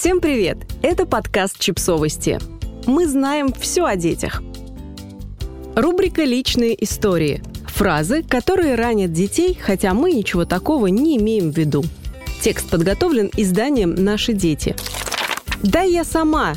Всем привет! Это подкаст «Чипсовости». Мы знаем все о детях. Рубрика «Личные истории». Фразы, которые ранят детей, хотя мы ничего такого не имеем в виду. Текст подготовлен изданием «Наши дети». «Да я сама!»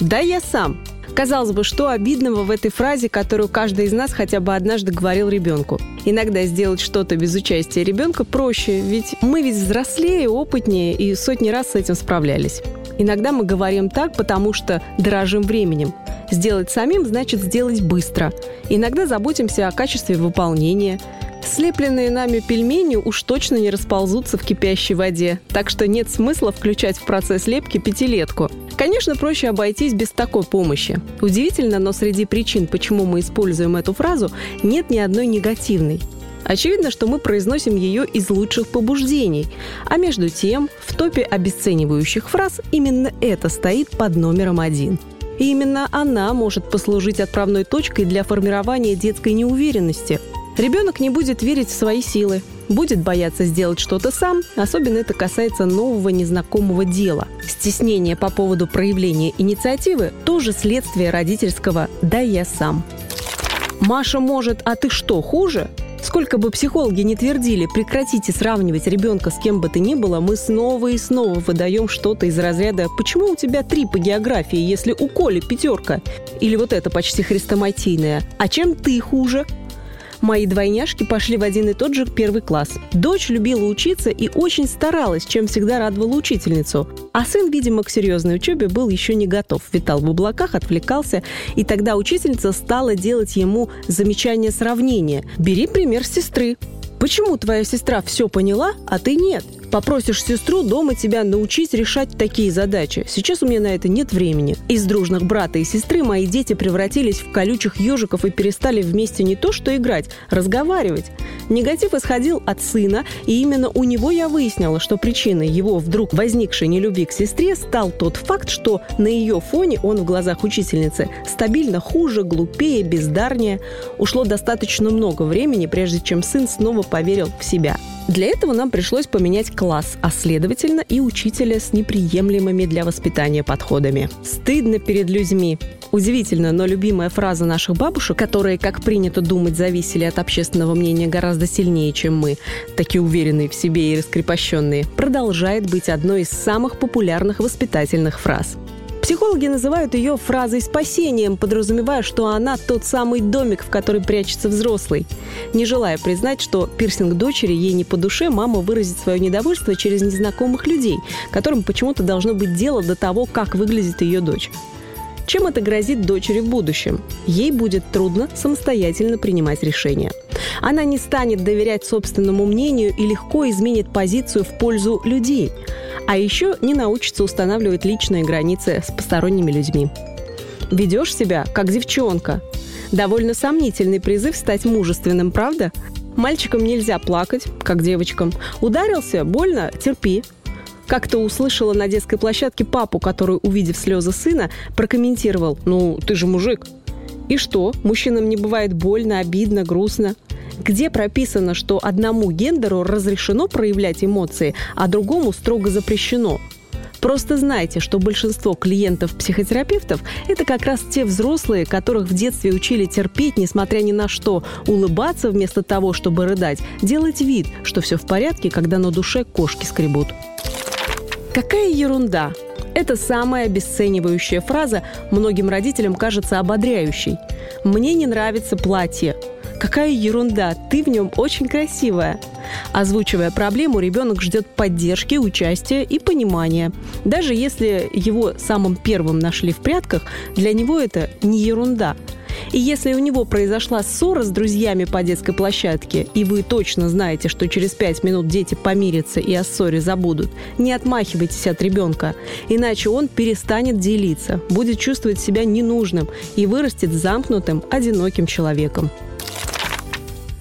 «Да я сам!» Казалось бы, что обидного в этой фразе, которую каждый из нас хотя бы однажды говорил ребенку? Иногда сделать что-то без участия ребенка проще, ведь мы ведь взрослее, опытнее и сотни раз с этим справлялись. Иногда мы говорим так, потому что дорожим временем. Сделать самим значит сделать быстро. Иногда заботимся о качестве выполнения. Слепленные нами пельмени уж точно не расползутся в кипящей воде, так что нет смысла включать в процесс лепки пятилетку – Конечно, проще обойтись без такой помощи. Удивительно, но среди причин, почему мы используем эту фразу, нет ни одной негативной. Очевидно, что мы произносим ее из лучших побуждений. А между тем, в топе обесценивающих фраз именно это стоит под номером один. И именно она может послужить отправной точкой для формирования детской неуверенности. Ребенок не будет верить в свои силы, будет бояться сделать что-то сам, особенно это касается нового незнакомого дела. Стеснение по поводу проявления инициативы – тоже следствие родительского «да я сам». Маша может, а ты что, хуже? Сколько бы психологи не твердили, прекратите сравнивать ребенка с кем бы то ни было, мы снова и снова выдаем что-то из разряда «Почему у тебя три по географии, если у Коли пятерка?» Или вот это почти хрестоматийное «А чем ты хуже?» Мои двойняшки пошли в один и тот же первый класс. Дочь любила учиться и очень старалась, чем всегда радовала учительницу. А сын, видимо, к серьезной учебе был еще не готов. Витал в облаках, отвлекался. И тогда учительница стала делать ему замечание сравнения. «Бери пример сестры. Почему твоя сестра все поняла, а ты нет?» Попросишь сестру дома тебя научить решать такие задачи. Сейчас у меня на это нет времени. Из дружных брата и сестры мои дети превратились в колючих ежиков и перестали вместе не то что играть, разговаривать. Негатив исходил от сына, и именно у него я выяснила, что причиной его вдруг возникшей нелюбви к сестре стал тот факт, что на ее фоне он в глазах учительницы стабильно хуже, глупее, бездарнее. Ушло достаточно много времени, прежде чем сын снова поверил в себя. Для этого нам пришлось поменять класс, а следовательно и учителя с неприемлемыми для воспитания подходами. Стыдно перед людьми. Удивительно, но любимая фраза наших бабушек, которые, как принято думать, зависели от общественного мнения гораздо сильнее, чем мы, такие уверенные в себе и раскрепощенные, продолжает быть одной из самых популярных воспитательных фраз. Психологи называют ее фразой спасением, подразумевая, что она тот самый домик, в который прячется взрослый. Не желая признать, что пирсинг дочери ей не по душе, мама выразит свое недовольство через незнакомых людей, которым почему-то должно быть дело до того, как выглядит ее дочь. Чем это грозит дочери в будущем? Ей будет трудно самостоятельно принимать решения. Она не станет доверять собственному мнению и легко изменит позицию в пользу людей – а еще не научится устанавливать личные границы с посторонними людьми. Ведешь себя как девчонка. Довольно сомнительный призыв стать мужественным, правда? Мальчикам нельзя плакать, как девочкам. Ударился? Больно? Терпи. Как-то услышала на детской площадке папу, который, увидев слезы сына, прокомментировал «Ну, ты же мужик». И что? Мужчинам не бывает больно, обидно, грустно – где прописано, что одному гендеру разрешено проявлять эмоции, а другому строго запрещено. Просто знайте, что большинство клиентов-психотерапевтов – это как раз те взрослые, которых в детстве учили терпеть, несмотря ни на что, улыбаться вместо того, чтобы рыдать, делать вид, что все в порядке, когда на душе кошки скребут. Какая ерунда! Это самая обесценивающая фраза многим родителям кажется ободряющей. «Мне не нравится платье», Какая ерунда, ты в нем очень красивая. Озвучивая проблему, ребенок ждет поддержки, участия и понимания. Даже если его самым первым нашли в прятках, для него это не ерунда. И если у него произошла ссора с друзьями по детской площадке, и вы точно знаете, что через пять минут дети помирятся и о ссоре забудут, не отмахивайтесь от ребенка, иначе он перестанет делиться, будет чувствовать себя ненужным и вырастет замкнутым, одиноким человеком.